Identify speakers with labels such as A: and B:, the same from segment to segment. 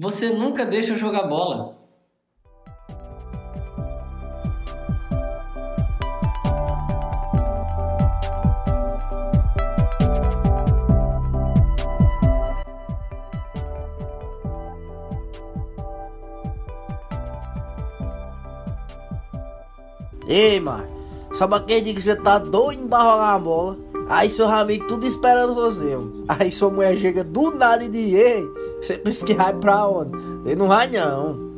A: Você nunca deixa eu jogar bola.
B: Ei, Mar, só pra quem diz que você tá doido pra rolar a bola. Aí seu amigo tudo esperando você. mano. Aí sua mulher chega do nada e diz, ei, você pensa que vai pra onde? Ele não vai não.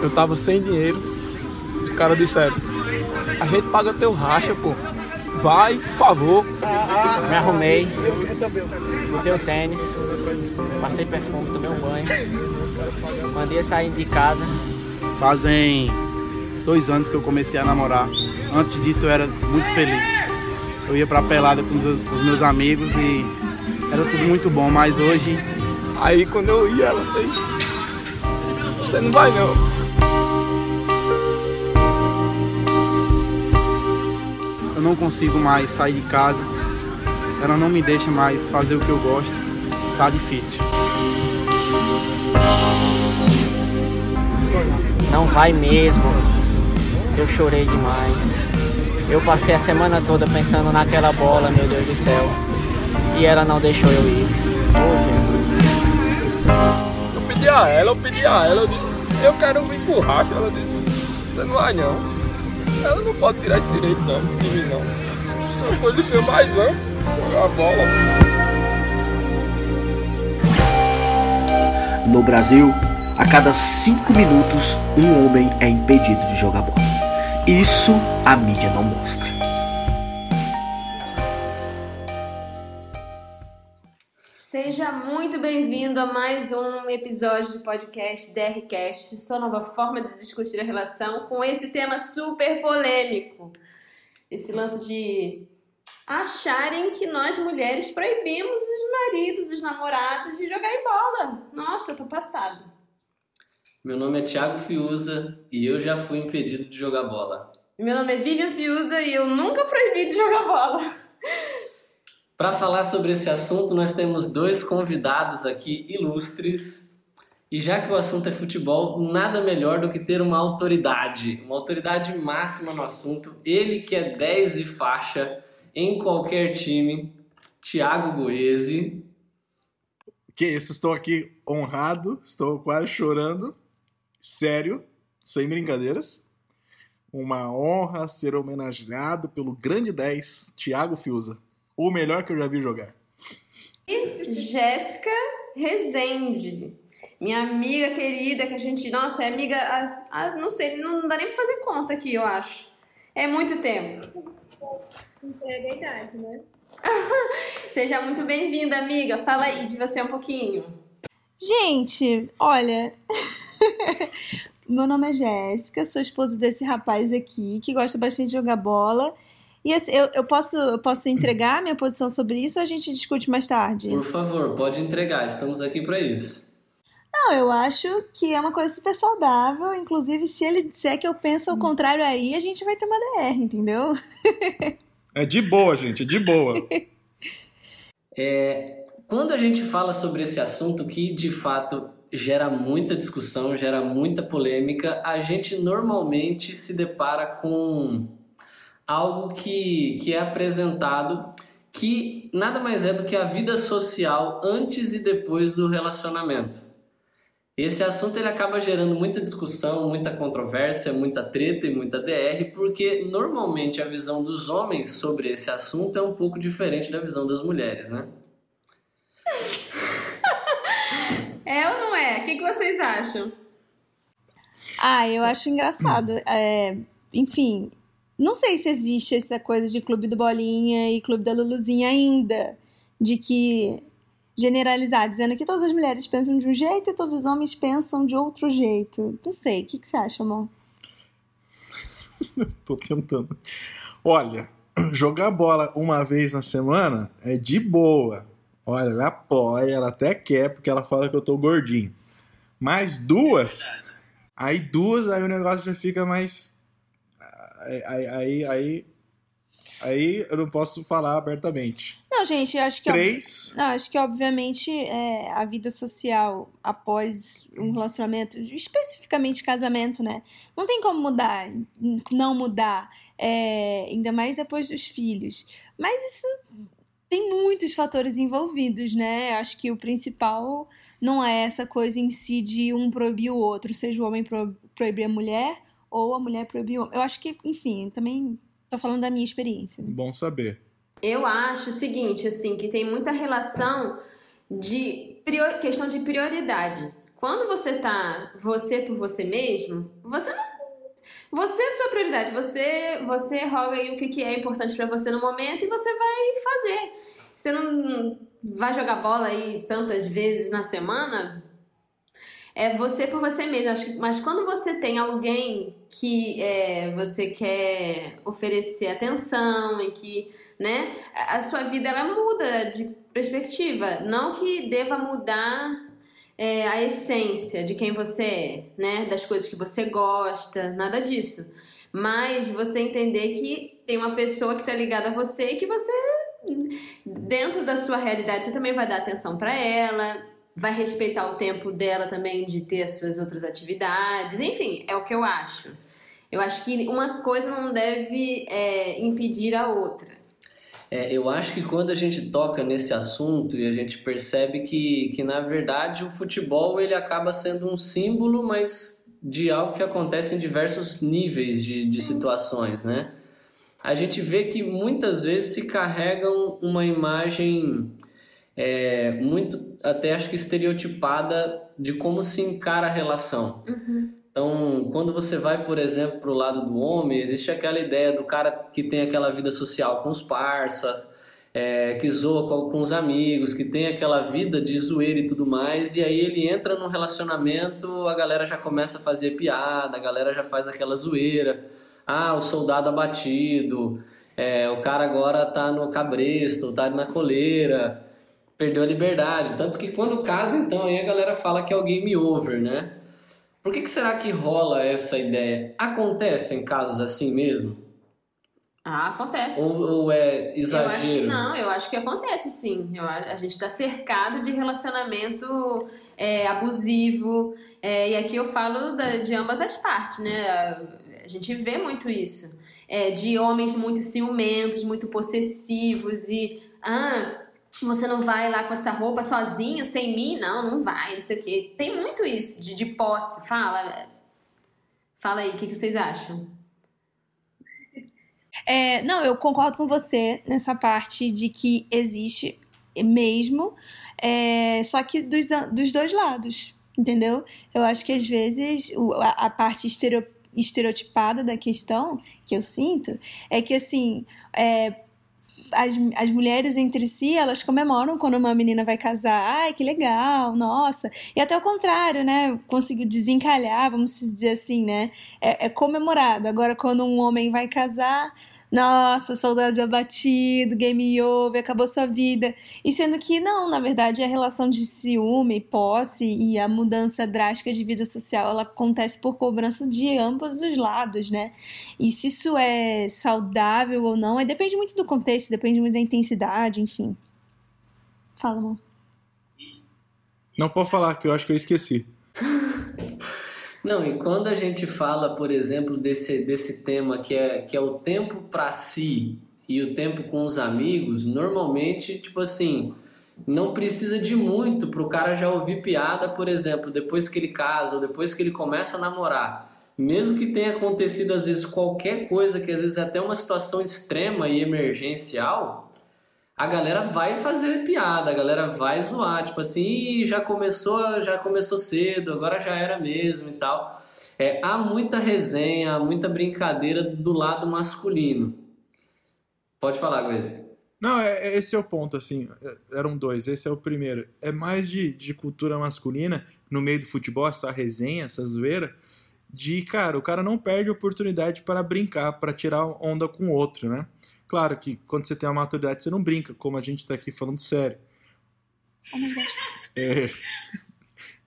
C: Eu tava sem dinheiro. Os caras disseram: A gente paga teu racha, pô. Vai, por favor.
D: Me arrumei, botei o tênis, passei perfume, tomei um banho, mandei sair de casa.
E: Fazem dois anos que eu comecei a namorar. Antes disso eu era muito feliz. Eu ia pra pelada com os os meus amigos e era tudo muito bom, mas hoje
C: Aí quando eu ia, ela fez: Você não vai não.
E: eu não consigo mais sair de casa. Ela não me deixa mais fazer o que eu gosto. Tá difícil.
D: Não vai mesmo. Eu chorei demais. Eu passei a semana toda pensando naquela bola, meu Deus do céu. E ela não deixou eu ir. Oh.
C: Eu pedi a ela, eu pedi a ela. Eu disse: Eu quero vir com racha. Ela disse: Você não vai não. Ela não pode tirar esse direito não, de mim não. É a coisa que eu mais amo: jogar bola.
B: No Brasil, a cada cinco minutos, um homem é impedido de jogar bola. Isso a mídia não mostra.
F: Seja muito bem-vindo a mais um episódio do podcast DRCast, sua nova forma de discutir a relação com esse tema super polêmico. Esse lance de acharem que nós mulheres proibimos os maridos, os namorados de jogarem bola. Nossa, tô passada.
A: Meu nome é Thiago Fiuza e eu já fui impedido de jogar bola.
F: Meu nome é Vivian Fiuza e eu nunca proibi de jogar bola.
A: Para falar sobre esse assunto, nós temos dois convidados aqui ilustres. E já que o assunto é futebol, nada melhor do que ter uma autoridade, uma autoridade máxima no assunto. Ele que é 10 e faixa em qualquer time, Thiago Goese.
G: Que isso, estou aqui honrado, estou quase chorando. Sério, sem brincadeiras. Uma honra ser homenageado pelo grande 10, Thiago Fiuza. O melhor que eu já vi jogar.
F: E Jéssica Rezende, minha amiga querida, que a gente, nossa, é amiga, ah, ah, não sei, não dá nem pra fazer conta aqui, eu acho. É muito tempo.
H: Entrega a idade, né?
F: Seja muito bem-vinda, amiga. Fala aí de você um pouquinho.
H: Gente, olha. Meu nome é Jéssica, sou esposa desse rapaz aqui que gosta bastante de jogar bola. E assim, eu, eu, posso, eu posso entregar minha posição sobre isso ou a gente discute mais tarde?
A: Por favor, pode entregar, estamos aqui para isso.
H: Não, eu acho que é uma coisa super saudável. Inclusive, se ele disser que eu penso ao contrário aí, a gente vai ter uma DR, entendeu?
G: É de boa, gente, é de boa.
A: É, quando a gente fala sobre esse assunto que de fato gera muita discussão, gera muita polêmica, a gente normalmente se depara com algo que, que é apresentado que nada mais é do que a vida social antes e depois do relacionamento. Esse assunto ele acaba gerando muita discussão, muita controvérsia, muita treta e muita DR, porque normalmente a visão dos homens sobre esse assunto é um pouco diferente da visão das mulheres, né?
F: É ou não é? O que, que vocês acham?
H: Ah, eu acho engraçado. É, enfim, não sei se existe essa coisa de clube do Bolinha e clube da Luluzinha ainda. De que generalizar, dizendo que todas as mulheres pensam de um jeito e todos os homens pensam de outro jeito. Não sei, o que, que você acha, amor?
G: Tô tentando. Olha, jogar bola uma vez na semana é de boa. Olha, ela apoia, ela até quer, porque ela fala que eu tô gordinho. Mas duas, aí duas, aí o negócio já fica mais. Aí, aí, aí, aí eu não posso falar abertamente.
H: Não, gente, acho que.
G: Três.
H: Não, acho que obviamente é, a vida social após um relacionamento, especificamente casamento, né? Não tem como mudar, não mudar, é, ainda mais depois dos filhos. Mas isso tem muitos fatores envolvidos, né? Acho que o principal não é essa coisa em si de um proibir o outro, seja o homem pro, proibir a mulher ou a mulher proibir o homem. Eu acho que, enfim, também tô falando da minha experiência. né?
G: Bom saber.
F: Eu acho o seguinte, assim, que tem muita relação de prior- questão de prioridade. Quando você tá você por você mesmo, você não você é sua prioridade, você você roga aí o que, que é importante pra você no momento e você vai fazer. Você não vai jogar bola aí tantas vezes na semana, é você por você mesmo. Mas quando você tem alguém que é, você quer oferecer atenção e que, né, a sua vida ela muda de perspectiva. Não que deva mudar é, a essência de quem você é, né, das coisas que você gosta, nada disso. Mas você entender que tem uma pessoa que tá ligada a você e que você dentro da sua realidade, você também vai dar atenção para ela, vai respeitar o tempo dela também de ter as suas outras atividades, enfim, é o que eu acho. Eu acho que uma coisa não deve é, impedir a outra.
A: É, eu acho que quando a gente toca nesse assunto e a gente percebe que, que na verdade o futebol ele acaba sendo um símbolo, mas de algo que acontece em diversos níveis de, de situações, né? A gente vê que muitas vezes se carregam uma imagem é, muito, até acho que estereotipada de como se encara a relação. Então, quando você vai, por exemplo, para o lado do homem, existe aquela ideia do cara que tem aquela vida social com os parça, é, que zoa com, com os amigos, que tem aquela vida de zoeira e tudo mais, e aí ele entra num relacionamento, a galera já começa a fazer piada, a galera já faz aquela zoeira. Ah, o soldado abatido, é, o cara agora tá no cabresto, tá na coleira, perdeu a liberdade. Tanto que quando casa, então, aí a galera fala que é o game over, né? Por que, que será que rola essa ideia? Acontecem casos assim mesmo?
F: Ah, acontece.
A: Ou, ou é
F: Eu
A: exagero?
F: acho que não, eu acho que acontece sim. Eu, a a gente está cercado de relacionamento é, abusivo. é, e aqui eu falo da- de ambas as partes, né? A, a gente vê muito isso. É, de homens muito ciumentos, muito possessivos e. Ah, você não vai lá com essa roupa sozinho, sem mim? Não, não vai, não sei o quê. Tem muito isso de, de posse. Fala. Fala aí, o que, que vocês acham?
H: É, não, eu concordo com você nessa parte de que existe mesmo, é, só que dos, dos dois lados, entendeu? Eu acho que às vezes a, a parte estereo- estereotipada da questão que eu sinto é que assim. é, as, as mulheres entre si, elas comemoram quando uma menina vai casar. Ai, que legal, nossa. E até o contrário, né? Conseguiu desencalhar, vamos dizer assim, né? É, é comemorado. Agora, quando um homem vai casar, nossa, saudade abatido, game over, acabou sua vida. E sendo que não, na verdade, a relação de ciúme, posse e a mudança drástica de vida social, ela acontece por cobrança de ambos os lados, né? E se isso é saudável ou não, depende muito do contexto, depende muito da intensidade, enfim. Fala, amor.
G: Não pode falar, que eu acho que eu esqueci.
A: Não, e quando a gente fala, por exemplo, desse, desse tema que é, que é o tempo para si e o tempo com os amigos, normalmente, tipo assim, não precisa de muito pro cara já ouvir piada, por exemplo, depois que ele casa ou depois que ele começa a namorar. Mesmo que tenha acontecido às vezes qualquer coisa, que às vezes é até uma situação extrema e emergencial, a galera vai fazer piada, a galera vai zoar, tipo assim, "Ih, já começou, já começou cedo, agora já era mesmo e tal. É, há muita resenha, muita brincadeira do lado masculino. Pode falar, Gleice.
G: Não, é, é- esse é o ponto, assim. é- Eram dois, esse é o primeiro. É mais de, de cultura masculina, no meio do futebol, essa resenha, essa zoeira, de, cara, o cara não perde oportunidade para brincar, para tirar onda com o outro, né? Claro que quando você tem uma maturidade, você não brinca, como a gente tá aqui falando sério.
H: Oh.
G: É.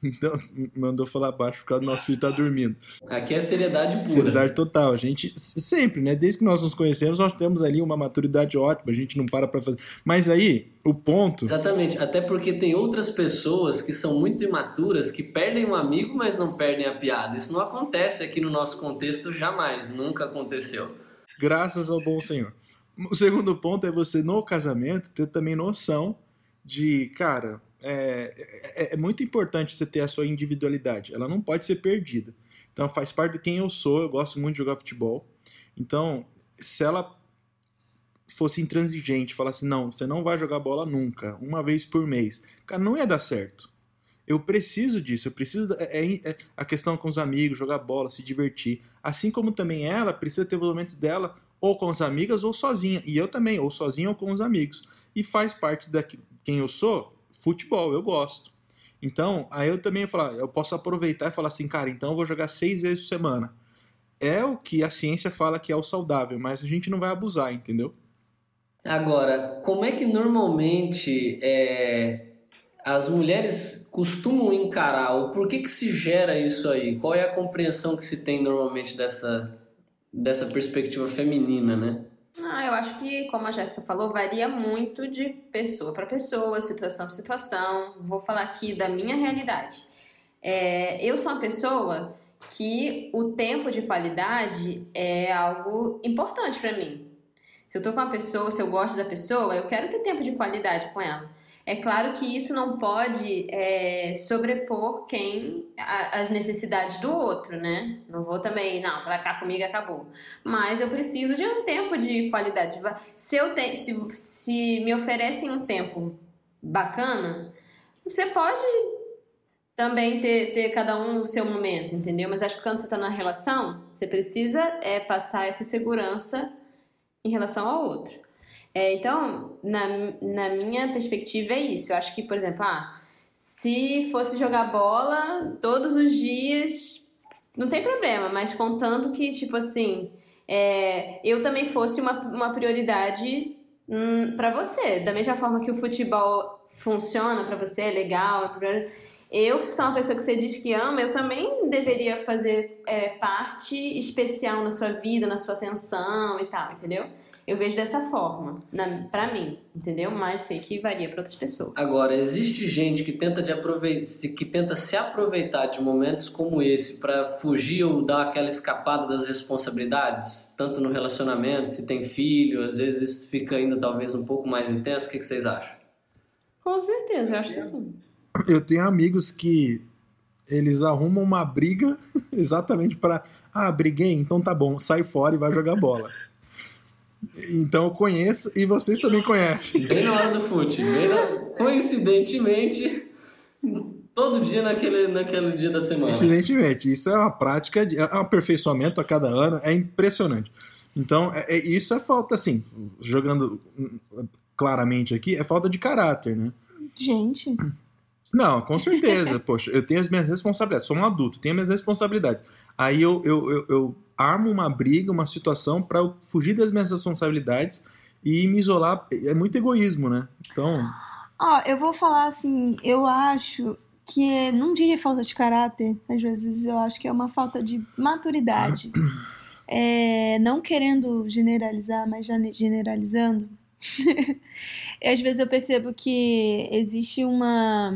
G: Então, mandou falar baixo por causa do nosso filho tá dormindo.
A: Aqui é seriedade pura.
G: Seriedade total. A gente sempre, né? Desde que nós nos conhecemos, nós temos ali uma maturidade ótima. A gente não para pra fazer. Mas aí, o ponto.
A: Exatamente. Até porque tem outras pessoas que são muito imaturas que perdem um amigo, mas não perdem a piada. Isso não acontece aqui no nosso contexto jamais. Nunca aconteceu.
G: Graças ao bom Senhor. O segundo ponto é você, no casamento, ter também noção de, cara, é, é, é, muito importante você ter a sua individualidade. Ela não pode ser perdida. Então faz parte de quem eu sou. Eu gosto muito de jogar futebol. Então, se ela fosse intransigente, falasse não, você não vai jogar bola nunca, uma vez por mês, cara, não ia dar certo. Eu preciso disso, eu preciso. É, é, é, a questão com os amigos, jogar bola, se divertir. Assim como também ela precisa ter momentos dela ou com as amigas ou sozinha. E eu também, ou sozinha ou com os amigos. E faz parte da quem eu sou, futebol, eu gosto. Então, aí eu também falar, eu posso aproveitar e falar assim, cara, então eu vou jogar seis vezes por semana. É o que a ciência fala que é o saudável, mas a gente não vai abusar, entendeu?
A: Agora, como é que normalmente é, as mulheres costumam encarar, ou por que que se gera isso aí? Qual é a compreensão que se tem normalmente dessa, dessa perspectiva feminina, né?
F: Ah, eu acho que, como a Jéssica falou, varia muito de pessoa para pessoa, situação para situação. Vou falar aqui da minha realidade. É, eu sou uma pessoa que o tempo de qualidade é algo importante para mim. Se eu tô com uma pessoa, se eu gosto da pessoa, eu quero ter tempo de qualidade com ela. É claro que isso não pode é, sobrepor quem a, as necessidades do outro, né? Não vou também, não, você vai ficar comigo e acabou. Mas eu preciso de um tempo de qualidade. Se eu te, se, se me oferecem um tempo bacana, você pode também ter, ter cada um o seu momento, entendeu? Mas acho que quando você está na relação, você precisa é, passar essa segurança em relação ao outro. É, então, na, na minha perspectiva é isso. Eu acho que, por exemplo, ah, se fosse jogar bola todos os dias, não tem problema, mas contando que, tipo assim, é, eu também fosse uma, uma prioridade hum, para você. Da mesma forma que o futebol funciona para você, é legal, é eu sou uma pessoa que você diz que ama, eu também deveria fazer é, parte especial na sua vida, na sua atenção e tal, entendeu? Eu vejo dessa forma, na, pra mim, entendeu? Mas sei que varia para outras pessoas.
A: Agora, existe gente que tenta, de aproveitar, que tenta se aproveitar de momentos como esse para fugir ou dar aquela escapada das responsabilidades, tanto no relacionamento, se tem filho, às vezes isso fica ainda talvez um pouco mais intenso. O que, que vocês acham?
F: Com certeza, eu acho que sim.
G: Eu tenho amigos que eles arrumam uma briga exatamente para ah, briguei, então tá bom, sai fora e vai jogar bola. Então eu conheço e vocês também conhecem.
A: Bem na hora do fute. Na... Coincidentemente, todo dia naquele, naquele dia da semana.
G: Coincidentemente. Isso é uma prática, de, é um aperfeiçoamento a cada ano. É impressionante. Então, é, é, isso é falta, assim, jogando claramente aqui, é falta de caráter, né?
H: Gente.
G: Não, com certeza. Poxa, eu tenho as minhas responsabilidades. Sou um adulto, tenho as minhas responsabilidades. Aí eu, eu, eu, eu armo uma briga, uma situação para eu fugir das minhas responsabilidades e me isolar. É muito egoísmo, né? Então.
H: Ó, eu vou falar assim, eu acho que é, não diria falta de caráter, às vezes eu acho que é uma falta de maturidade. É, não querendo generalizar, mas já generalizando, às vezes eu percebo que existe uma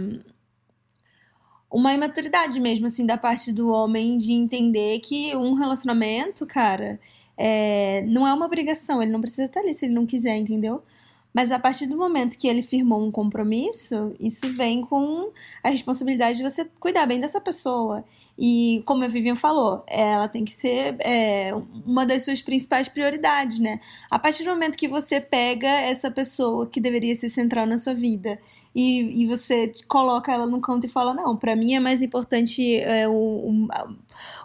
H: uma imaturidade mesmo, assim, da parte do homem de entender que um relacionamento, cara, é, não é uma obrigação, ele não precisa estar ali se ele não quiser, entendeu? Mas a partir do momento que ele firmou um compromisso, isso vem com a responsabilidade de você cuidar bem dessa pessoa. E como a Vivian falou, ela tem que ser é, uma das suas principais prioridades, né? A partir do momento que você pega essa pessoa que deveria ser central na sua vida e, e você coloca ela no canto e fala: Não, para mim é mais importante é, o, o,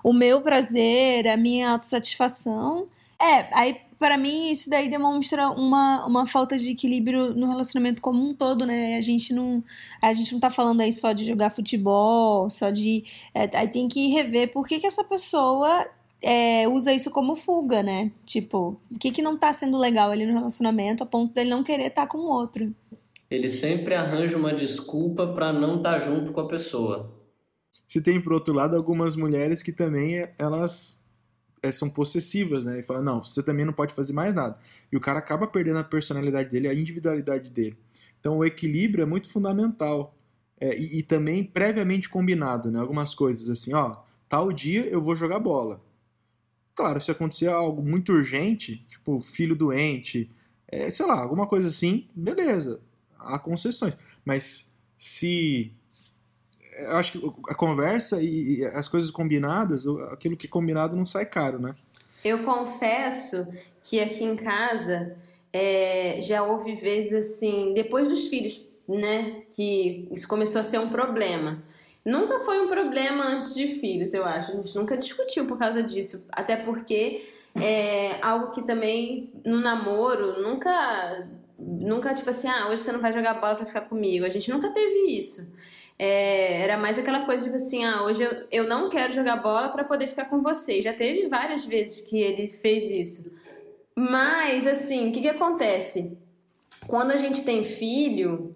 H: o meu prazer, a minha autossatisfação. É, aí para mim isso daí demonstra uma, uma falta de equilíbrio no relacionamento como um todo, né? A gente não a gente não tá falando aí só de jogar futebol, só de é, aí tem que rever por que, que essa pessoa é, usa isso como fuga, né? Tipo, o que que não tá sendo legal ali no relacionamento a ponto dele não querer estar tá com o outro.
A: Ele sempre arranja uma desculpa para não estar tá junto com a pessoa.
G: Se tem, por outro lado, algumas mulheres que também elas são possessivas, né? E falam, não, você também não pode fazer mais nada. E o cara acaba perdendo a personalidade dele, a individualidade dele. Então o equilíbrio é muito fundamental. É, e, e, também previamente combinado, né? Algumas coisas assim, ó, tal dia eu vou jogar bola. Claro, se acontecer algo muito urgente, tipo filho doente, é, sei lá, alguma coisa assim, beleza, há concessões. Mas se eu acho que a conversa e as coisas combinadas, aquilo que é combinado não sai caro, né?
F: Eu confesso que aqui em casa é, já houve vezes assim, depois dos filhos, né, que isso começou a ser um problema. Nunca foi um problema antes de filhos, eu acho. A gente nunca discutiu por causa disso. Até porque é algo que também no namoro nunca. Nunca, tipo assim, ah, hoje você não vai jogar bola pra ficar comigo. A gente nunca teve isso. É, era mais aquela coisa tipo assim, ah, hoje eu, eu não quero jogar bola para poder ficar com você. Já teve várias vezes que ele fez isso. Mas, assim, o que, que acontece? Quando a gente tem filho,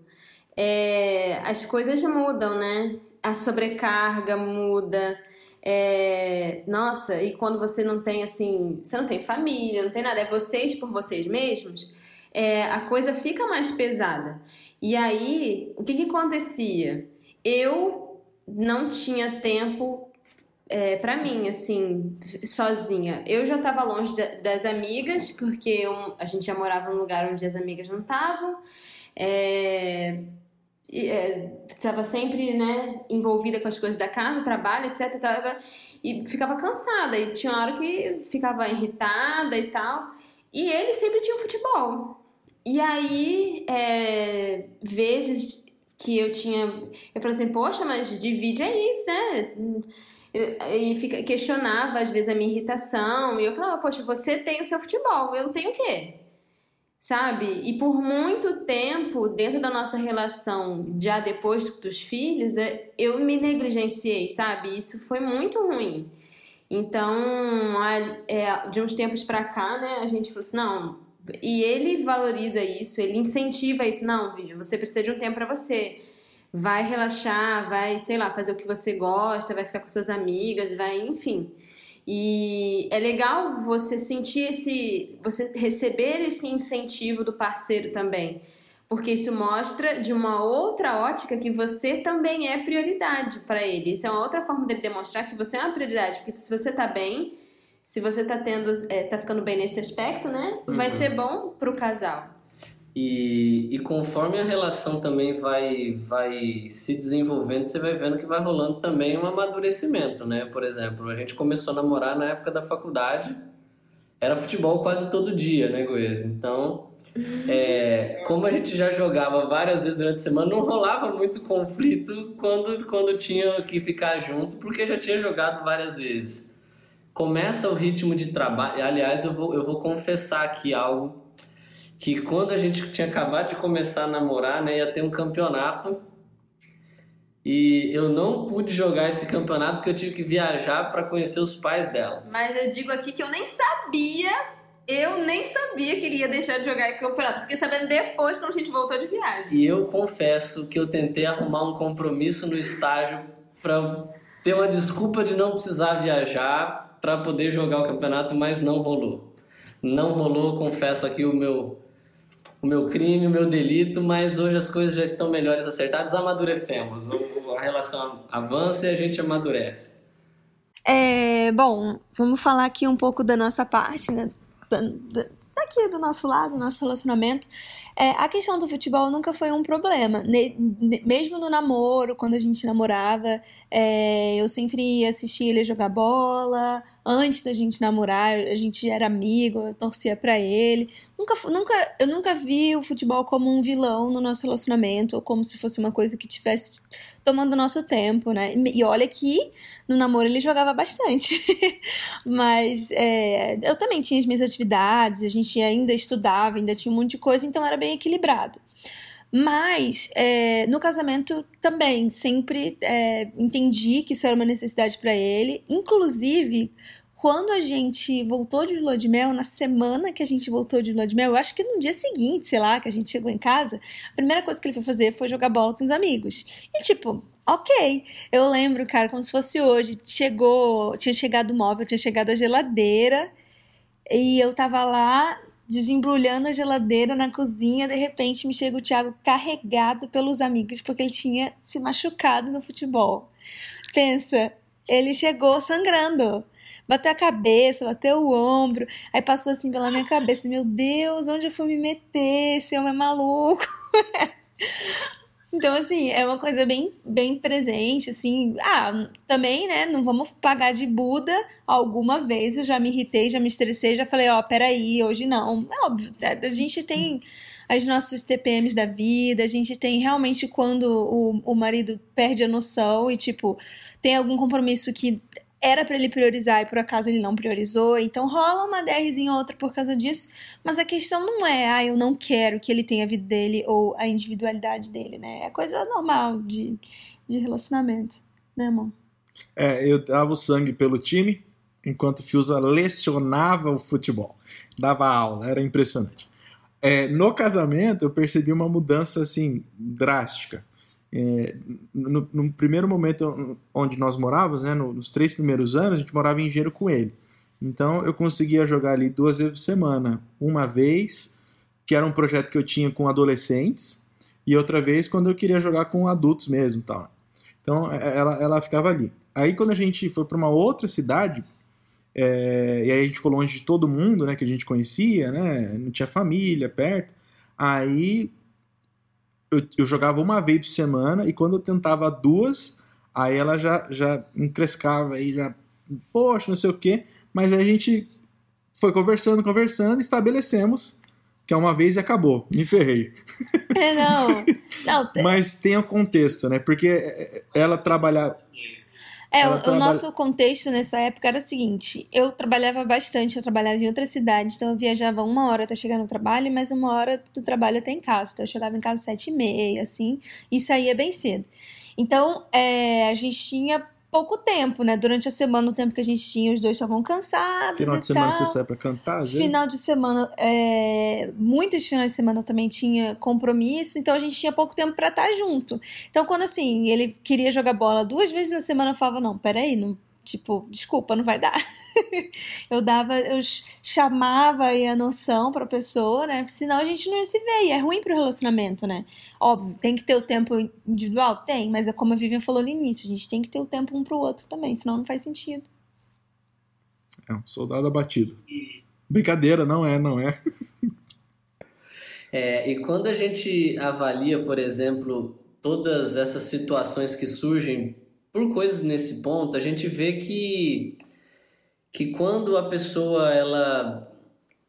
F: é, as coisas mudam, né? A sobrecarga muda. É, nossa, e quando você não tem assim, você não tem família, não tem nada, é vocês por vocês mesmos, é, a coisa fica mais pesada. E aí, o que, que acontecia? Eu não tinha tempo é, para mim, assim, sozinha. Eu já estava longe de, das amigas, porque eu, a gente já morava num lugar onde as amigas não estavam. É, estava é, sempre né, envolvida com as coisas da casa, trabalho, etc. Tava, e ficava cansada. E tinha uma hora que ficava irritada e tal. E ele sempre tinha um futebol. E aí, é, vezes que eu tinha. Eu falei assim, poxa, mas divide aí, né? E fica, questionava às vezes a minha irritação. E eu falava, poxa, você tem o seu futebol, eu tenho o quê? Sabe? E por muito tempo, dentro da nossa relação, já depois dos filhos, é, eu me negligenciei, sabe? Isso foi muito ruim. Então, é, de uns tempos pra cá, né, a gente falou assim: não, e ele valoriza isso, ele incentiva isso. Não, vídeo, você precisa de um tempo para você. Vai relaxar, vai, sei lá, fazer o que você gosta, vai ficar com suas amigas, vai, enfim. E é legal você sentir esse, você receber esse incentivo do parceiro também, porque isso mostra de uma outra ótica que você também é prioridade para ele. Isso é uma outra forma dele demonstrar que você é uma prioridade, porque se você tá bem, se você tá tendo, é, tá ficando bem nesse aspecto, né? Vai uhum. ser bom pro casal.
A: E, e conforme a relação também vai, vai se desenvolvendo, você vai vendo que vai rolando também um amadurecimento, né? Por exemplo, a gente começou a namorar na época da faculdade, era futebol quase todo dia, né, Goiás? Então, é, como a gente já jogava várias vezes durante a semana, não rolava muito conflito quando, quando tinha que ficar junto, porque já tinha jogado várias vezes começa o ritmo de trabalho. Aliás, eu vou, eu vou confessar aqui algo que quando a gente tinha acabado de começar a namorar, né, ia ter um campeonato e eu não pude jogar esse campeonato porque eu tive que viajar para conhecer os pais dela.
F: Mas eu digo aqui que eu nem sabia, eu nem sabia que ele ia deixar de jogar esse campeonato. Fiquei sabendo depois quando a gente voltou de viagem.
A: E eu confesso que eu tentei arrumar um compromisso no estágio para ter uma desculpa de não precisar viajar para poder jogar o campeonato, mas não rolou. Não rolou, confesso aqui o meu o meu crime, o meu delito, mas hoje as coisas já estão melhores acertadas, amadurecemos. A relação avança e a gente amadurece.
H: É, bom, vamos falar aqui um pouco da nossa parte, né? daqui do nosso lado, do nosso relacionamento. É, a questão do futebol nunca foi um problema. Ne, mesmo no namoro, quando a gente namorava, é, eu sempre assistia ele jogar bola. Antes da gente namorar, a gente era amigo, eu torcia para ele. Nunca, nunca, eu nunca vi o futebol como um vilão no nosso relacionamento, ou como se fosse uma coisa que tivesse tomando nosso tempo, né? E olha que no namoro ele jogava bastante. Mas é, eu também tinha as minhas atividades, a gente ainda estudava, ainda tinha um monte de coisa, então era bem equilibrado. Mas é, no casamento também sempre é, entendi que isso era uma necessidade para ele. Inclusive, quando a gente voltou de lua de mel, na semana que a gente voltou de lua de mel, eu acho que no dia seguinte, sei lá, que a gente chegou em casa, a primeira coisa que ele foi fazer foi jogar bola com os amigos. E tipo, ok. Eu lembro, cara, como se fosse hoje. Chegou, tinha chegado o móvel, tinha chegado a geladeira. E eu tava lá desembrulhando a geladeira na cozinha, de repente me chega o Thiago carregado pelos amigos porque ele tinha se machucado no futebol. Pensa, ele chegou sangrando. Bateu a cabeça, bateu o ombro, aí passou assim pela minha cabeça, meu Deus, onde eu fui me meter? Esse homem é maluco. Então, assim, é uma coisa bem, bem presente, assim. Ah, também, né? Não vamos pagar de Buda. Alguma vez eu já me irritei, já me estressei, já falei, ó, oh, peraí, hoje não. É óbvio, é, a gente tem as nossas TPMs da vida, a gente tem realmente quando o, o marido perde a noção e, tipo, tem algum compromisso que era para ele priorizar e por acaso ele não priorizou, então rola uma DRzinha ou outra por causa disso, mas a questão não é, ah, eu não quero que ele tenha a vida dele ou a individualidade dele, né? É coisa normal de, de relacionamento, né, amor?
G: É, eu dava o sangue pelo time, enquanto o Fiusa lecionava o futebol, dava aula, era impressionante. É, no casamento, eu percebi uma mudança assim drástica. É, no, no, primeiro momento onde nós morávamos, né, nos três primeiros anos, a gente morava em Engenheiro com ele. Então eu conseguia jogar ali duas vezes por semana. Uma vez, que era um projeto que eu tinha com adolescentes, e outra vez quando eu queria jogar com adultos mesmo. Tal. Então é, ela, ela ficava ali. Aí quando a gente foi para uma outra cidade, é, e aí a gente ficou longe de todo mundo né, que a gente conhecia, né, não tinha família perto, aí eu, eu jogava uma vez por semana e quando eu tentava duas, aí ela já, já encrescava aí, já, poxa, não sei o quê. Mas a gente foi conversando, conversando, estabelecemos que é uma vez e acabou. Me ferrei.
H: É, não. não
G: Mas tem o contexto, né? Porque ela trabalhava.
H: É, o, trabalha... o, nosso contexto nessa época era o seguinte: eu trabalhava bastante, eu trabalhava em outra cidade, então eu viajava uma hora até chegar no trabalho, e mais uma hora do trabalho até em casa. Então eu chegava em casa às sete e meia, assim, e saía bem cedo. Então é, a gente tinha pouco tempo, né? Durante a semana, o tempo que a gente tinha, os dois estavam cansados.
G: Final de semana você sai pra cantar? Às
H: Final de semana, é... muitos finais de semana também tinha compromisso, então a gente tinha pouco tempo para estar junto. Então, quando assim, ele queria jogar bola duas vezes na semana, eu falava: não, peraí, não tipo, desculpa, não vai dar. eu dava, eu chamava aí a noção pra pessoa, né? Senão a gente não ia se ver. E é ruim pro relacionamento, né? Óbvio, tem que ter o tempo individual? Tem, mas é como a Vivian falou no início, a gente tem que ter o tempo um pro outro também, senão não faz sentido.
G: É um soldado abatido. Brincadeira, não é, não é.
A: é, e quando a gente avalia, por exemplo, todas essas situações que surgem por coisas nesse ponto, a gente vê que, que quando a pessoa ela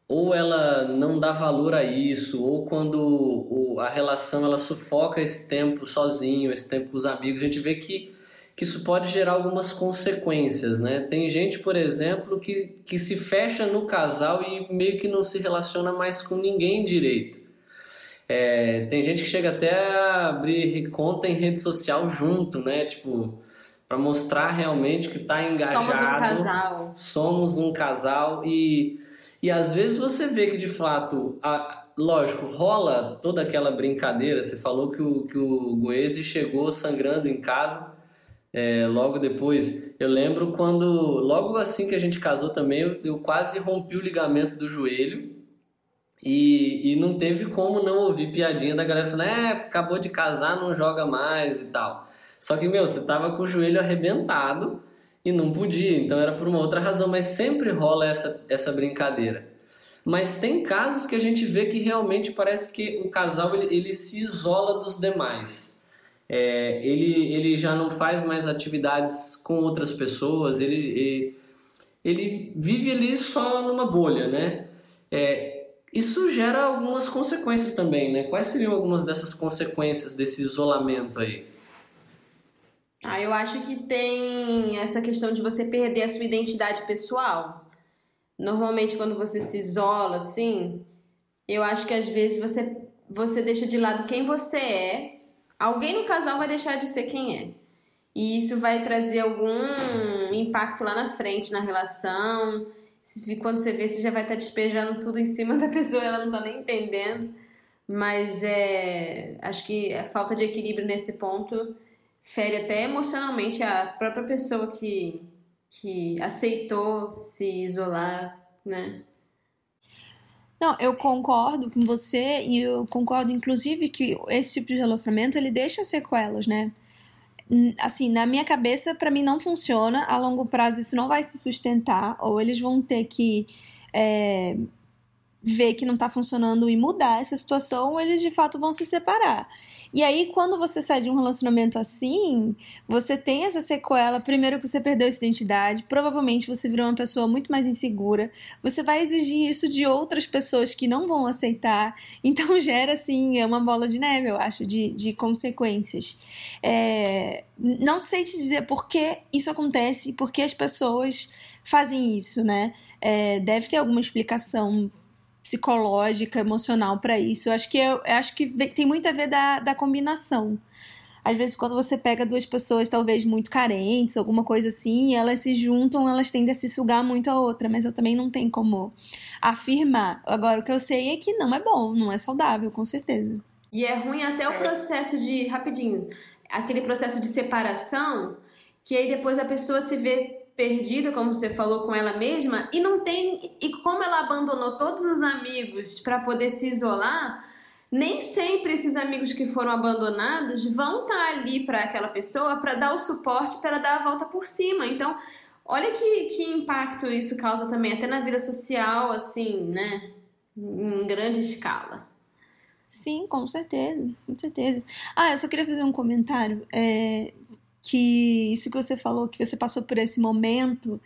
A: ou ela não dá valor a isso, ou quando a relação ela sufoca esse tempo sozinho, esse tempo com os amigos, a gente vê que, que isso pode gerar algumas consequências, né? Tem gente, por exemplo, que, que se fecha no casal e meio que não se relaciona mais com ninguém direito. É, tem gente que chega até a abrir conta em rede social junto, né? Tipo, para mostrar realmente que está engajado.
F: Somos um casal.
A: Somos um casal e, e às vezes você vê que de fato, a, lógico, rola toda aquela brincadeira. Você falou que o, que o Goese chegou sangrando em casa. É, logo depois, eu lembro quando, logo assim que a gente casou também, eu, eu quase rompi o ligamento do joelho. E, e não teve como não ouvir piadinha da galera falando: é, acabou de casar, não joga mais e tal. Só que, meu, você tava com o joelho arrebentado e não podia, então era por uma outra razão, mas sempre rola essa, essa brincadeira. Mas tem casos que a gente vê que realmente parece que o casal ele, ele se isola dos demais. É, ele, ele já não faz mais atividades com outras pessoas, ele, ele, ele vive ali só numa bolha, né? É, isso gera algumas consequências também, né? Quais seriam algumas dessas consequências desse isolamento aí?
F: Ah, eu acho que tem essa questão de você perder a sua identidade pessoal. Normalmente, quando você se isola, assim, eu acho que às vezes você, você deixa de lado quem você é. Alguém no casal vai deixar de ser quem é. E isso vai trazer algum impacto lá na frente na relação. Quando você vê, você já vai estar despejando tudo em cima da pessoa, ela não está nem entendendo. Mas é, acho que a falta de equilíbrio nesse ponto fere até emocionalmente a própria pessoa que, que aceitou se isolar, né?
H: Não, eu concordo com você e eu concordo inclusive que esse tipo de relacionamento ele deixa sequelas, né? Assim, na minha cabeça, pra mim não funciona. A longo prazo isso não vai se sustentar, ou eles vão ter que é, ver que não tá funcionando e mudar essa situação, eles de fato vão se separar. E aí, quando você sai de um relacionamento assim, você tem essa sequela. Primeiro que você perdeu essa identidade, provavelmente você virou uma pessoa muito mais insegura. Você vai exigir isso de outras pessoas que não vão aceitar. Então gera, assim, é uma bola de neve, eu acho, de, de consequências. É, não sei te dizer por que isso acontece, por que as pessoas fazem isso, né? É, deve ter alguma explicação psicológica, emocional para isso. Eu acho que, eu, eu acho que tem muito a ver da, da combinação. Às vezes, quando você pega duas pessoas talvez muito carentes, alguma coisa assim, e elas se juntam, elas tendem a se sugar muito a outra, mas eu também não tenho como afirmar. Agora, o que eu sei é que não é bom, não é saudável, com certeza.
F: E é ruim até o processo de, rapidinho, aquele processo de separação, que aí depois a pessoa se vê perdida, como você falou, com ela mesma, e não tem. E como ela abandonou todos os amigos para poder se isolar, nem sempre esses amigos que foram abandonados vão estar ali para aquela pessoa para dar o suporte, para dar a volta por cima. Então, olha que, que impacto isso causa também, até na vida social, assim, né? Em grande escala.
H: Sim, com certeza, com certeza. Ah, eu só queria fazer um comentário. É, que isso que você falou, que você passou por esse momento,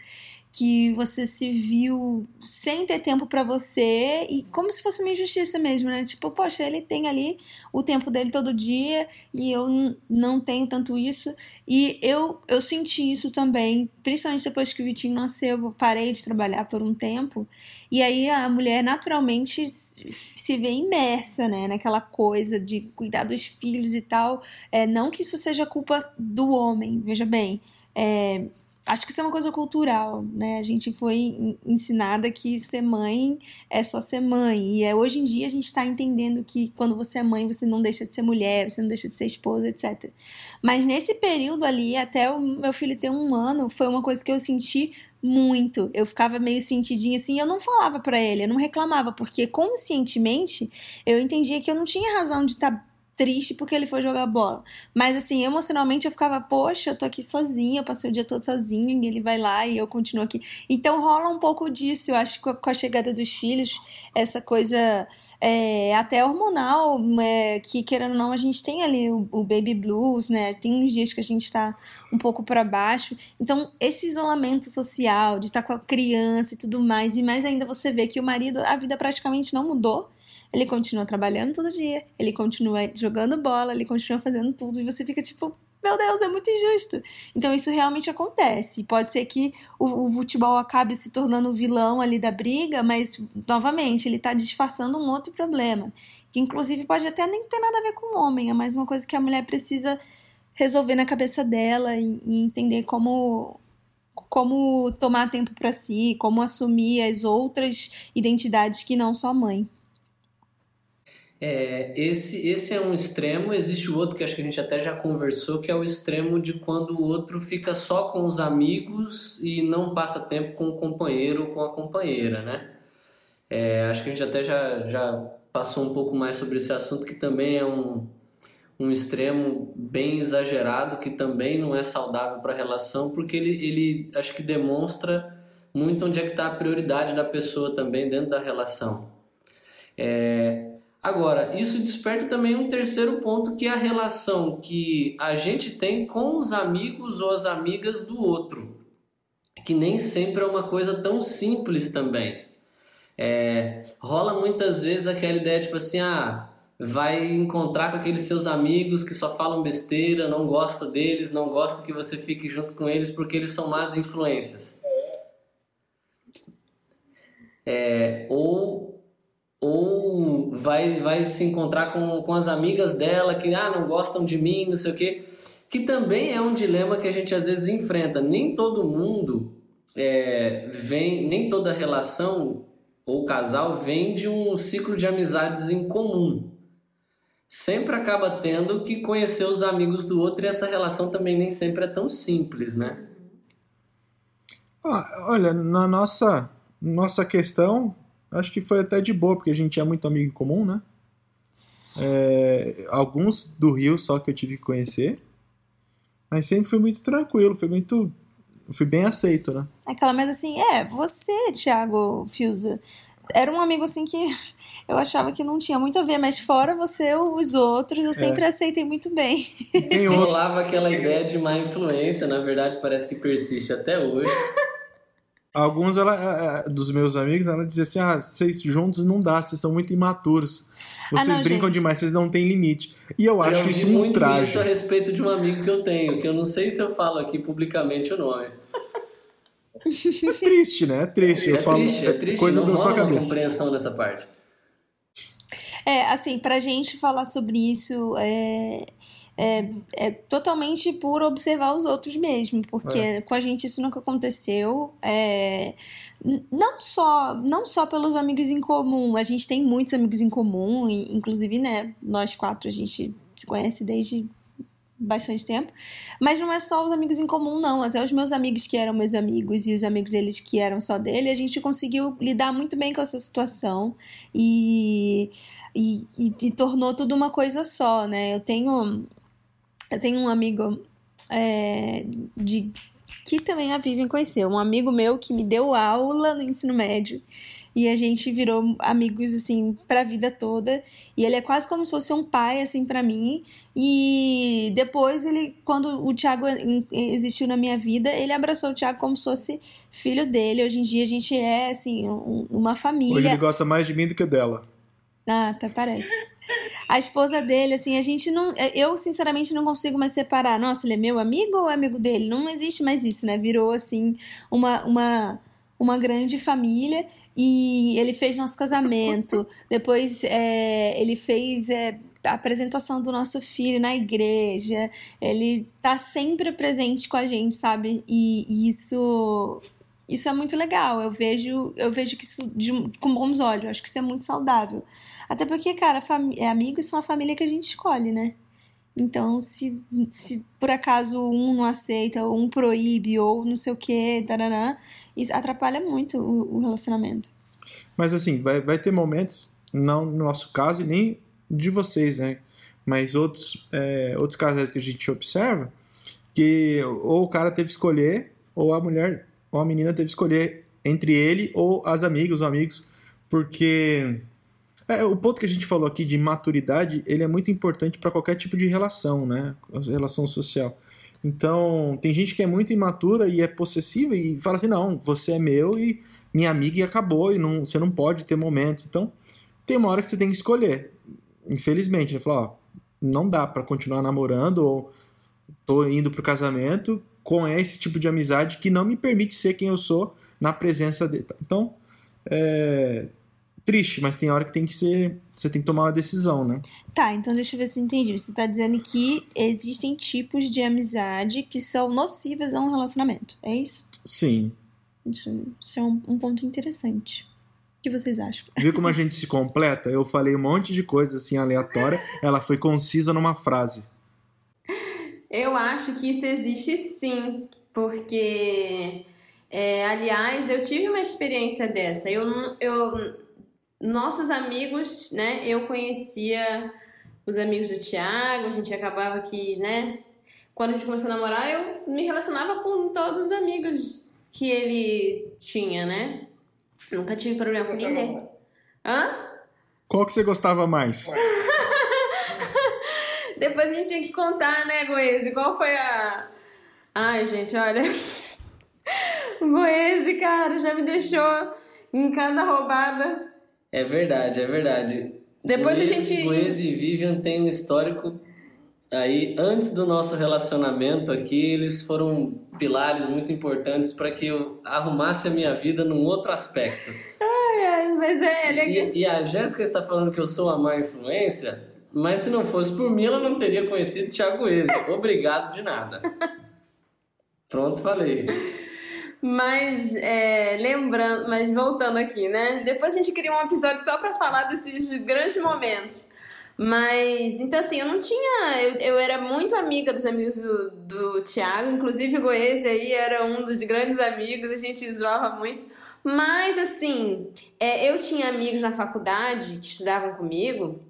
H: que você se viu sem ter tempo para você e como se fosse uma injustiça mesmo, né? Tipo, poxa, ele tem ali o tempo dele todo dia e eu não tenho tanto isso. E eu, eu senti isso também, principalmente depois que o Vitinho nasceu, eu parei de trabalhar por um tempo. E aí a mulher naturalmente se vê imersa, né, naquela coisa de cuidar dos filhos e tal. É, não que isso seja culpa do homem, veja bem. É, acho que isso é uma coisa cultural, né? A gente foi ensinada que ser mãe é só ser mãe. E é, hoje em dia a gente está entendendo que quando você é mãe, você não deixa de ser mulher, você não deixa de ser esposa, etc. Mas nesse período ali, até o meu filho ter um ano, foi uma coisa que eu senti muito. Eu ficava meio sentidinha assim, eu não falava para ele, eu não reclamava, porque conscientemente eu entendia que eu não tinha razão de estar tá triste porque ele foi jogar bola. Mas assim, emocionalmente eu ficava, poxa, eu tô aqui sozinha, eu passei o dia todo sozinho, e ele vai lá e eu continuo aqui. Então rola um pouco disso, eu acho que com a chegada dos filhos, essa coisa é, até hormonal, é, que querendo ou não, a gente tem ali o, o, baby blues, né? Tem uns dias que a gente tá um pouco para baixo. Então, esse isolamento social, de estar tá com a criança e tudo mais, e mais ainda você vê que o marido, a vida praticamente não mudou ele continua trabalhando todo dia, ele continua jogando bola, ele continua fazendo tudo, e você fica tipo, meu Deus, é muito injusto. Então isso realmente acontece. Pode ser que o, o futebol acabe se tornando o vilão ali da briga, mas novamente ele está disfarçando um outro problema, que inclusive pode até nem ter nada a ver com o homem, é mais uma coisa que a mulher precisa resolver na cabeça dela e, e entender como como tomar tempo para si, como assumir as outras identidades que não só mãe.
A: É, esse, esse é um extremo, existe o outro que acho que a gente até já conversou, que é o extremo de quando o outro fica só com os amigos e não passa tempo com o companheiro ou com a companheira, né? É, acho que a gente até já, já passou um pouco mais sobre esse assunto, que também é um, um extremo bem exagerado, que também não é saudável para a relação, porque ele, ele acho que demonstra muito onde é que está a prioridade da pessoa também dentro da relação. É, Agora, isso desperta também um terceiro ponto, que é a relação que a gente tem com os amigos ou as amigas do outro, que nem sempre é uma coisa tão simples também. É, rola muitas vezes aquela ideia tipo assim, ah, vai encontrar com aqueles seus amigos que só falam besteira, não gosta deles, não gosta que você fique junto com eles porque eles são más influências. É, ou ou vai, vai se encontrar com, com as amigas dela que ah, não gostam de mim, não sei o quê. Que também é um dilema que a gente às vezes enfrenta. Nem todo mundo é, vem, nem toda relação ou casal vem de um ciclo de amizades em comum. sempre acaba tendo que conhecer os amigos do outro e essa relação também nem sempre é tão simples, né?
G: Olha, na nossa, nossa questão, acho que foi até de boa, porque a gente é muito amigo em comum, né? É, alguns do Rio só que eu tive que conhecer. Mas sempre foi muito tranquilo, foi muito. Fui bem aceito, né?
H: Aquela, mas assim, é, você, Thiago Fiuza, era um amigo assim que eu achava que não tinha muito a ver, mas fora você, os outros, eu sempre aceitei muito bem.
G: Tem outro.
A: Rolava aquela ideia de má influência, na verdade parece que persiste até hoje.
G: Alguns ela, é, dos meus amigos, ela dizia assim: ah, vocês juntos não dá, vocês são muito imaturos. Vocês
H: Ah, não,
G: brincam
H: gente.
G: demais, vocês não têm limite. E eu acho
A: eu
G: isso um
A: muito
G: ultraje.
A: isso a respeito de um amigo que eu tenho, que eu não sei se eu falo aqui publicamente o nome.
G: É triste, né? É triste. Eu
A: é
G: falo,
A: triste, é triste.
G: coisa
A: não
G: da sua cabeça.
A: compreensão nessa parte.
H: É, assim, pra gente falar sobre isso é, é, é totalmente por observar os outros mesmo, porque com a gente isso nunca aconteceu. É, não só, não só pelos amigos em comum, a gente tem muitos amigos em comum, e, inclusive, né, nós quatro a gente se conhece desde bastante tempo, mas não é só os amigos em comum, não. Até os meus amigos que eram meus amigos e os amigos deles que eram só dele, a gente conseguiu lidar muito bem com essa situação e, e, e, e tornou tudo uma coisa só, né? Eu tenho, eu tenho um amigo é, de que também a Vivian conheceu, um amigo meu que me deu aula no ensino médio. E a gente virou amigos, assim, pra vida toda. E ele é quase como se fosse um pai, assim, pra mim. E depois ele, quando o Thiago existiu na minha vida, ele abraçou o Thiago como se fosse filho dele. Hoje em dia a gente é, assim, um- uma
G: Hoje
H: família.
G: ele gosta mais de mim do que dela.
H: Ah, até parece. A esposa dele, assim, a gente não. Eu, sinceramente, não consigo mais separar. Nossa, ele é meu amigo ou é amigo dele? Não existe mais isso, né? Virou, assim, uma, uma, uma grande família. E ele fez nosso casamento. Depois, é, ele fez é, a apresentação do nosso filho na igreja. Ele tá sempre presente com a gente, sabe? E, e isso. Isso é muito legal. Eu vejo, eu vejo que isso de, com bons olhos. Acho que isso é muito saudável. Até porque, cara, é, amigos são a família que a gente escolhe, né? Então, se, se por acaso um não aceita, ou um proíbe, ou não sei o quê, tarará, isso atrapalha muito o, o relacionamento.
G: Mas assim, vai, vai ter momentos, não no nosso caso e nem de vocês, né? Mas outros, é, outros casais que a gente observa, que ou o cara teve que escolher, ou a mulher, ou a menina teve que escolher entre ele ou as amigas, os amigos, porque é, o ponto que a gente falou aqui de maturidade, ele é muito importante para qualquer tipo de relação, né? Relação social. Então, tem gente que é muito imatura e é possessiva e fala assim: não, você é meu e minha amiga e acabou, e não, você não pode ter momentos. Então, tem uma hora que você tem que escolher. Infelizmente, né? Falar, ó, não dá para continuar namorando ou tô indo pro casamento com esse tipo de amizade que não me permite ser quem eu sou na presença dele. Então, é triste, mas tem hora que tem que ser, você tem que tomar uma decisão, né?
H: Tá, então deixa eu ver se eu entendi. Você tá dizendo que existem tipos de amizade que são nocivas a um relacionamento. É isso?
G: Sim.
H: Isso, isso é um, um ponto interessante. O que vocês acham?
G: Viu como a gente se completa? Eu falei um monte de coisa assim aleatória, ela foi concisa numa frase.
F: Eu acho que isso existe sim, porque, é, aliás, eu tive uma experiência dessa. Eu, não- eu, nossos amigos, né? Eu conhecia os amigos do Thiago, a gente acabava que, né? Quando a gente começou a namorar, eu me relacionava com todos os amigos que ele tinha, né? Nunca tive problema com ninguém. Hã?
G: Qual que você gostava mais?
F: Depois a gente tinha que contar, né, Goese? Qual foi a. Ai, gente, olha. O Goese, cara, já me deixou em cada roubada.
A: É verdade, é verdade.
F: Depois a
A: Goize-
F: gente-
A: Goize e Vivian têm um histórico aí antes do nosso relacionamento aqui, eles foram pilares muito importantes para que eu arrumasse a minha vida num outro aspecto.
F: Ai, ai, mas é, ele é
A: E, e a Jéssica está falando que eu sou uma má influência, mas se não fosse por mim, ela não teria conhecido Thiago Eze. Obrigado de nada. Pronto, falei.
F: Mas, é, lembrando, mas voltando aqui, né? Depois a gente cria um episódio só pra falar desses grandes momentos. Mas, então assim, eu não tinha. Eu, eu era muito amiga dos amigos do, do Thiago, inclusive o Goese aí era um dos grandes amigos, a gente zoava muito. Mas, assim, é, eu tinha amigos na faculdade que estudavam comigo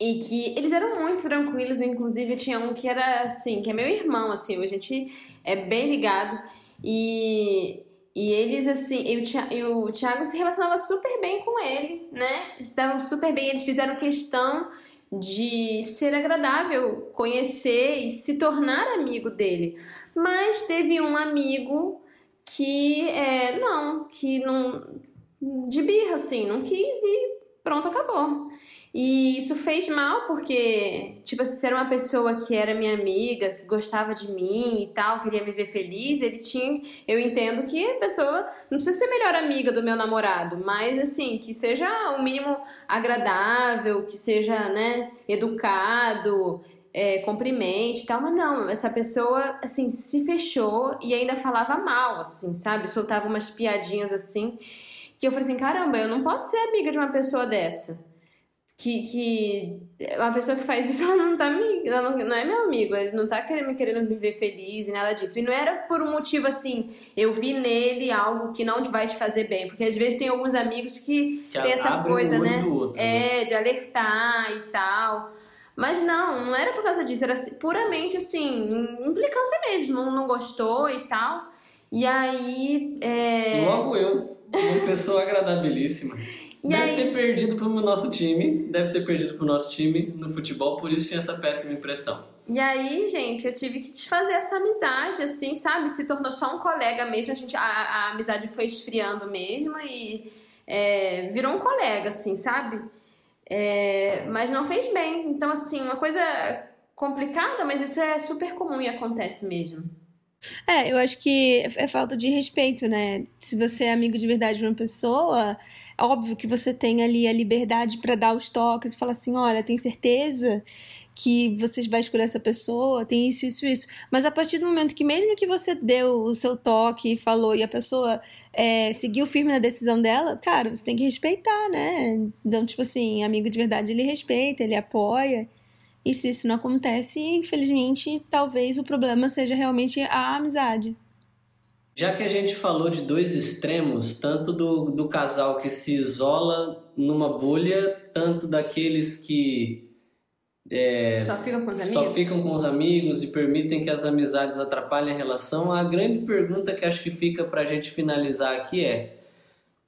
F: e que eles eram muito tranquilos, inclusive tinha um que era assim, que é meu irmão, assim, a gente é bem ligado e, e eles assim, e o, e o Thiago se relacionava super bem com ele, né? Estavam super bem, eles fizeram questão de ser agradável conhecer e se tornar amigo dele. Mas teve um amigo que é, não, que não de birra assim, não quis e pronto, acabou. E isso fez mal porque, tipo, se era uma pessoa que era minha amiga, que gostava de mim e tal, queria me ver feliz, ele tinha. Eu entendo que a pessoa não precisa ser melhor amiga do meu namorado, mas assim, que seja o mínimo agradável, que seja, né, educado, é, cumprimente e tal, mas não, essa pessoa, assim, se fechou e ainda falava mal, assim, sabe? Soltava umas piadinhas assim, que eu falei assim: caramba, eu não posso ser amiga de uma pessoa dessa que, que uma pessoa que faz isso ela não tá me, ela não, não é meu amigo, ele não tá querendo, me querendo me ver feliz e nada disso. E não era por um motivo assim, eu vi nele algo que não vai te fazer bem, porque às vezes tem alguns amigos que, que tem essa coisa, né? Outro, é, né? de alertar e tal. Mas não, não era por causa disso, era puramente assim, implicância mesmo, não gostou e tal. E aí. É...
A: Logo eu, uma pessoa agradabilíssima. E deve aí... ter perdido pro nosso time, deve ter perdido pro nosso time no futebol, por isso tinha essa péssima impressão.
F: E aí, gente, eu tive que desfazer essa amizade, assim, sabe? Se tornou só um colega mesmo, a, gente, a, a amizade foi esfriando mesmo e é, virou um colega, assim, sabe? É, mas não fez bem. Então, assim, uma coisa complicada, mas isso é super comum e acontece mesmo.
H: É, eu acho que é falta de respeito, né? Se você é amigo de verdade de uma pessoa, Óbvio que você tem ali a liberdade para dar os toques e falar assim: olha, tem certeza que você vai escolher essa pessoa, tem isso, isso, isso. Mas a partir do momento que, mesmo que você deu o seu toque e falou e a pessoa é, seguiu firme na decisão dela, cara, você tem que respeitar, né? Então, tipo assim, amigo de verdade ele respeita, ele apoia. E se isso não acontece, infelizmente, talvez o problema seja realmente a amizade.
A: Já que a gente falou de dois extremos, tanto do, do casal que se isola numa bolha, tanto daqueles que
F: é, só, ficam com os amigos?
A: só ficam com os amigos e permitem que as amizades atrapalhem a relação, a grande pergunta que acho que fica para a gente finalizar aqui é: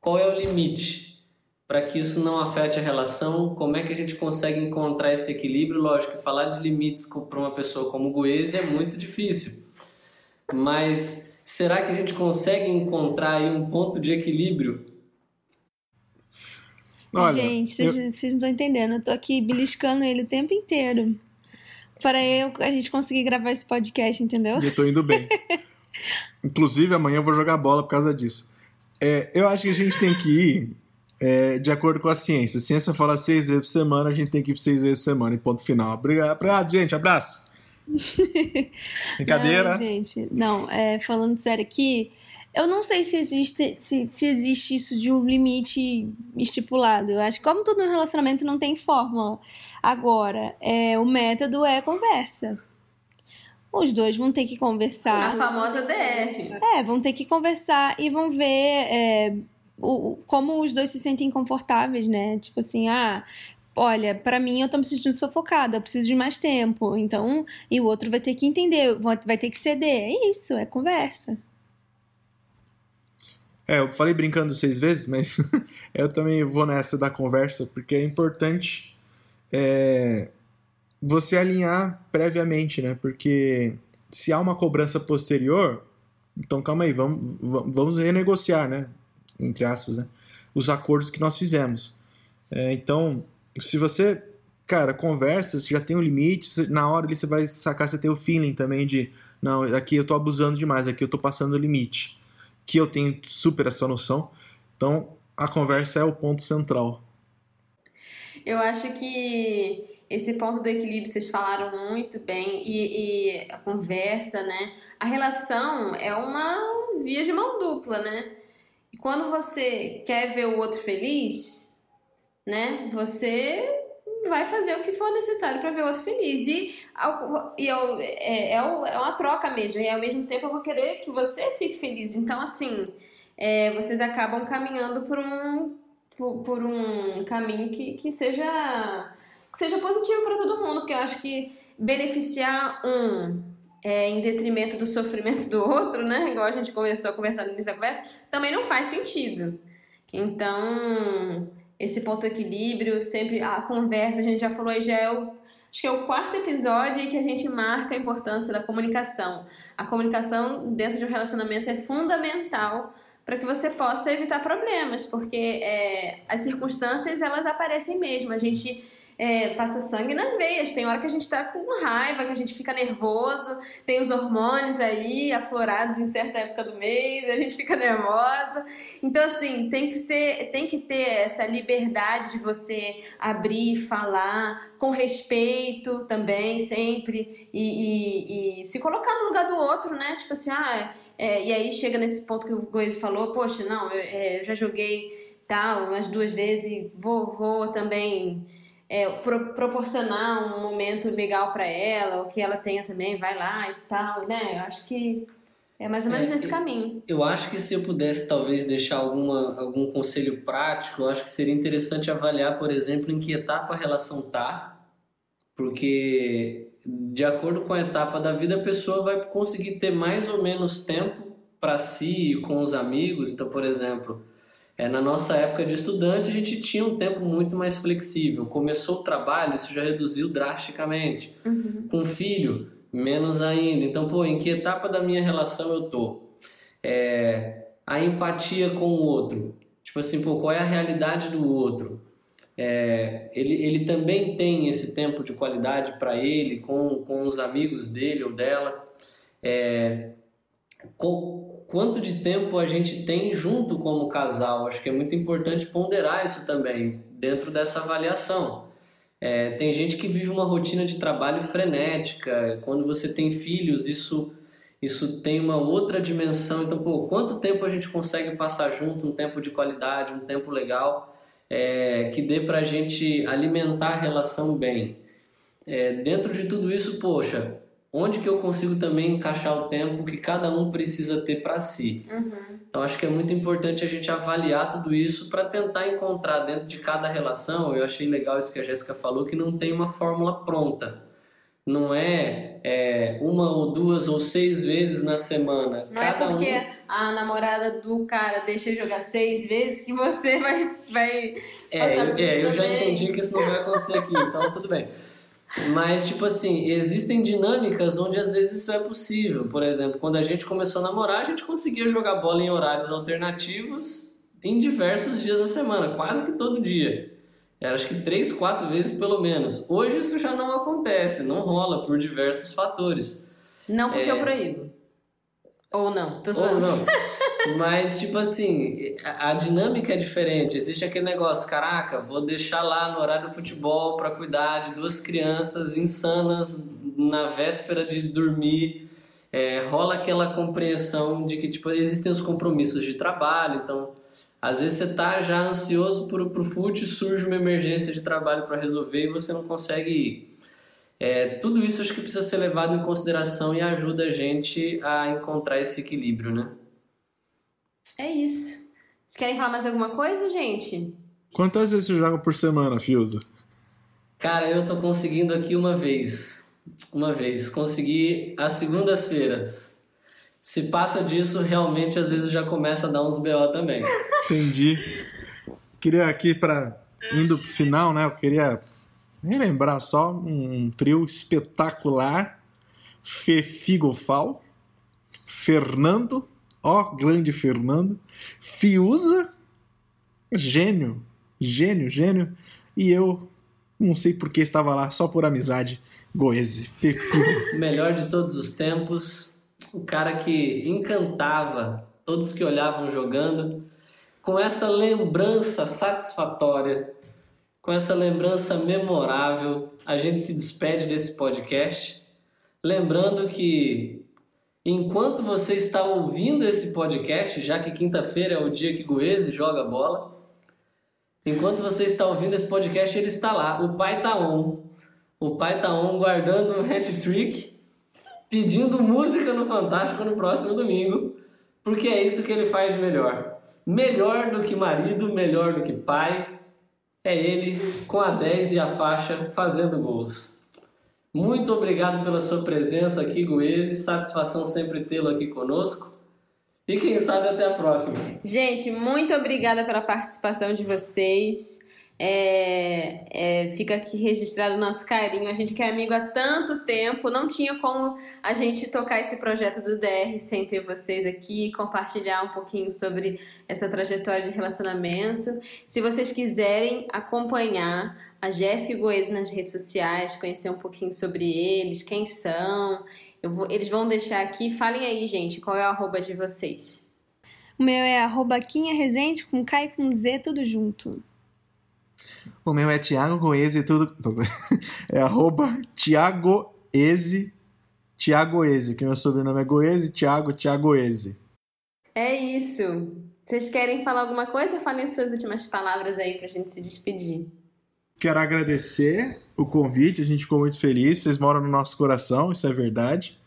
A: qual é o limite? Para que isso não afete a relação, como é que a gente consegue encontrar esse equilíbrio? Lógico falar de limites para uma pessoa como o Goese é muito difícil, mas Será que a gente consegue encontrar aí um ponto de equilíbrio?
H: Olha, gente, vocês, eu... vocês não estão entendendo. Eu tô aqui beliscando ele o tempo inteiro. Para eu, a gente conseguir gravar esse podcast, entendeu?
G: E eu tô indo bem. Inclusive, amanhã eu vou jogar bola por causa disso. É, eu acho que a gente tem que ir é, de acordo com a ciência. A ciência fala seis vezes por semana, a gente tem que ir seis vezes por semana, e ponto final. Obrigado, obrigado gente. Abraço. Brincadeira.
H: Não, gente, não, é, falando sério aqui, eu não sei se existe, se, se existe isso de um limite estipulado. Eu acho que, como todo relacionamento, não tem fórmula. Agora, é, o método é conversa. Os dois vão ter que conversar.
F: A famosa DR.
H: É, vão ter que conversar e vão ver é, o, como os dois se sentem confortáveis, né? Tipo assim, ah, olha, para mim eu tô me sentindo sufocada, eu preciso de mais tempo. Então, e o outro vai ter que entender, vai ter que ceder. É isso, é conversa.
G: É, eu falei brincando seis vezes, mas eu também vou nessa da conversa, porque é importante é, você alinhar previamente, né? Porque se há uma cobrança posterior, então calma aí, vamos, vamos renegociar, né? Entre aspas, né? Os acordos que nós fizemos. É, então, se você, cara, conversa, você já tem um limite, na hora ali você vai sacar, você tem o feeling também de, não, aqui eu tô abusando demais, aqui eu tô passando o limite. Que eu tenho super essa noção. Então, a conversa é o ponto central.
F: Eu acho que esse ponto do equilíbrio vocês falaram muito bem e, e, a conversa, né? A relação é uma via de mão dupla, né? E quando você quer ver o outro feliz, né? Você vai fazer o que for necessário para ver o outro feliz. E, e é, é, é uma troca mesmo. E ao mesmo tempo eu vou querer que você fique feliz. Então, assim, é, vocês acabam caminhando por um, por, por um caminho que, que seja que seja positivo para todo mundo, porque eu acho que beneficiar um é, em detrimento do sofrimento do outro, né? Igual a gente começou a conversar no início da conversa, também não faz sentido. Então, esse ponto equilíbrio, sempre a conversa, a gente já falou aí, já é o, acho que é o quarto episódio em que a gente marca a importância da comunicação. A comunicação dentro de um relacionamento é fundamental para que você possa evitar problemas, porque é, as circunstâncias elas aparecem mesmo. A gente é, passa sangue nas veias. Tem hora que a gente tá com raiva, que a gente fica nervoso, tem os hormônios aí aflorados em certa época do mês, a gente fica nervosa. Então, assim, tem que ser, tem que ter essa liberdade de você abrir, falar, com respeito também, sempre, e, e- e se colocar no lugar do outro, né? Tipo assim, ah, é, e aí chega nesse ponto que o Goiz falou, poxa, não, eu, é, eu já joguei tal umas duas vezes vou, vou também é, pro- proporcionar um momento legal pra ela, o que ela tenha também, vai lá e tal, né? Eu acho que é mais ou menos
A: É,
F: nesse
A: e-
F: caminho.
A: Eu acho que se eu pudesse talvez deixar alguma, algum conselho prático, eu acho que seria interessante avaliar, por exemplo, em que etapa a relação tá, porque de acordo com a etapa da vida a pessoa vai conseguir ter mais ou menos tempo para si e com os amigos. Então, por exemplo, é, na nossa época de estudante a gente tinha um tempo muito mais flexível. Começou o trabalho, isso já reduziu drasticamente. Com filho, menos ainda. Então, pô, em que etapa da minha relação eu tô? É, a empatia com o outro. Tipo assim, pô, qual é a realidade do outro? É, ele, ele também tem esse tempo de qualidade para ele, com, com os amigos dele ou dela. É, quanto de tempo a gente tem junto como casal? Acho que é muito importante ponderar isso também dentro dessa avaliação. É, tem gente que vive uma rotina de trabalho frenética. Quando você tem filhos, isso isso tem uma outra dimensão. Então, pô, quanto tempo a gente consegue passar junto, um tempo de qualidade, um tempo legal, é, que dê pra gente alimentar a relação bem. É, dentro de tudo isso, poxa, onde que eu consigo também encaixar o tempo que cada um precisa ter para si? Então, acho que é muito importante a gente avaliar tudo isso para tentar encontrar dentro de cada relação. Eu achei legal isso que a Jéssica falou, que não tem uma fórmula pronta. Não é, é, uma ou duas ou seis vezes na semana.
F: Não é
A: cada
F: porque
A: um
F: a namorada do cara deixa jogar seis vezes que você vai, vai
A: É, é, eu já entendi que isso não vai acontecer aqui, então tudo bem. Mas, tipo assim, existem dinâmicas onde às vezes isso é possível. Por exemplo, quando a gente começou a namorar, a gente conseguia jogar bola em horários alternativos em diversos dias da semana, quase que todo dia. Era acho que três, quatro vezes pelo menos. Hoje isso já não acontece, não rola por diversos fatores.
F: Não porque
A: É.
F: eu proíbo. Ou não, tô
A: Ou
F: zoando.
A: não. Mas, tipo assim, a, a dinâmica é diferente. Existe aquele negócio, caraca, vou deixar lá no horário do futebol para cuidar de duas crianças insanas na véspera de dormir. É, rola aquela compreensão de que, tipo, existem os compromissos de trabalho, então... Às vezes você tá já ansioso pro, pro fute, surge uma emergência de trabalho para resolver e você não consegue ir. É, tudo isso acho que precisa ser levado em consideração e ajuda a gente a encontrar esse equilíbrio, né?
F: É isso. Vocês querem falar mais alguma coisa, gente?
G: Quantas vezes você joga por semana, Fiuza?
A: Cara, eu tô conseguindo aqui uma vez. Uma vez. Consegui às segundas-feiras. Se passa disso, realmente às vezes já começa a dar uns BO também.
G: Entendi. Queria aqui para indo pro final, né? Eu queria relembrar só um trio espetacular. Fefigofal, Fernando, ó, grande Fernando, Fiuza, gênio, gênio, gênio, e eu não sei por que estava lá, só por amizade, Goese.
A: Melhor de todos os tempos. O cara que encantava todos que olhavam jogando. Com essa lembrança satisfatória, com essa lembrança memorável, a gente se despede desse podcast. Lembrando que enquanto você está ouvindo esse podcast, já que quinta-feira é o dia que Goese joga bola, Enquanto você está ouvindo esse podcast, ele está lá. O pai tá on. O pai tá on guardando o hat-trick, pedindo música no Fantástico no próximo domingo, porque é isso que ele faz de melhor. Melhor do que marido, melhor do que pai, é ele com a 10 e a faixa fazendo gols. Muito obrigado pela sua presença aqui, Goese. Satisfação sempre tê-lo aqui conosco. E quem sabe até a próxima.
F: Gente, muito obrigada pela participação de vocês. É, é, fica aqui registrado o nosso carinho. A gente que é amigo há tanto tempo, não tinha como a gente tocar esse projeto do DR sem ter vocês aqui, compartilhar um pouquinho sobre essa trajetória de relacionamento. Se vocês quiserem acompanhar a Jéssica e o nas redes sociais, conhecer um pouquinho sobre eles, quem são, Vou, eles vão deixar aqui. Falem aí, gente, qual é o arroba de vocês.
H: O meu é arroba Quinha Resende com K e com Z, tudo junto.
G: O meu é Thiago Goese, tudo. É arroba Thiago Eze, Thiago Eze, que meu sobrenome é Goese, Thiago, Thiago Eze.
F: É isso. Vocês querem falar alguma coisa? Falem suas últimas palavras aí pra gente se despedir.
G: Quero agradecer o convite, a gente ficou muito feliz. Vocês moram no nosso coração, isso é verdade.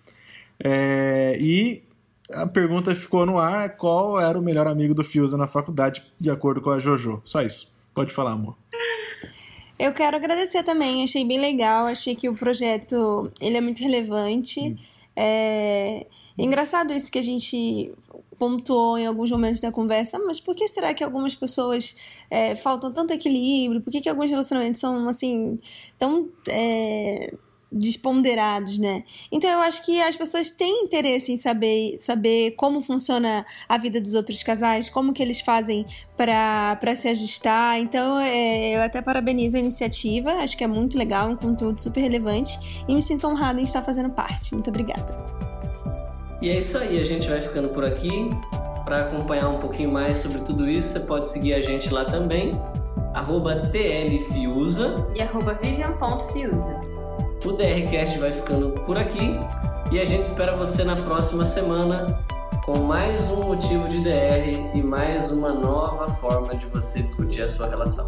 G: É, e a pergunta ficou no ar: qual era o melhor amigo do Fiuza na faculdade, de acordo com a JoJo? Só isso. Pode falar, amor.
H: Eu quero agradecer também, achei bem legal, achei que o projeto ele é muito relevante. Hum. É... é engraçado isso que a gente pontuou em alguns momentos da conversa, mas por que será que algumas pessoas é, faltam tanto equilíbrio? Por que, que alguns relacionamentos são assim tão é, desponderados, né? Então eu acho que as pessoas têm interesse em saber, saber como funciona a vida dos outros casais, como que eles fazem para se ajustar. Então é, eu até parabenizo a iniciativa, acho que é muito legal, um conteúdo super relevante e me sinto honrada em estar fazendo parte. Muito obrigada.
A: E é isso aí, a gente vai ficando por aqui. Para acompanhar um pouquinho mais sobre tudo isso, você pode seguir a gente lá também, arroba tlfiusa
F: e arroba vivian.fiusa.
A: O DRCast vai ficando por aqui e a gente espera você na próxima semana com mais um motivo de DR e mais uma nova forma de você discutir a sua relação.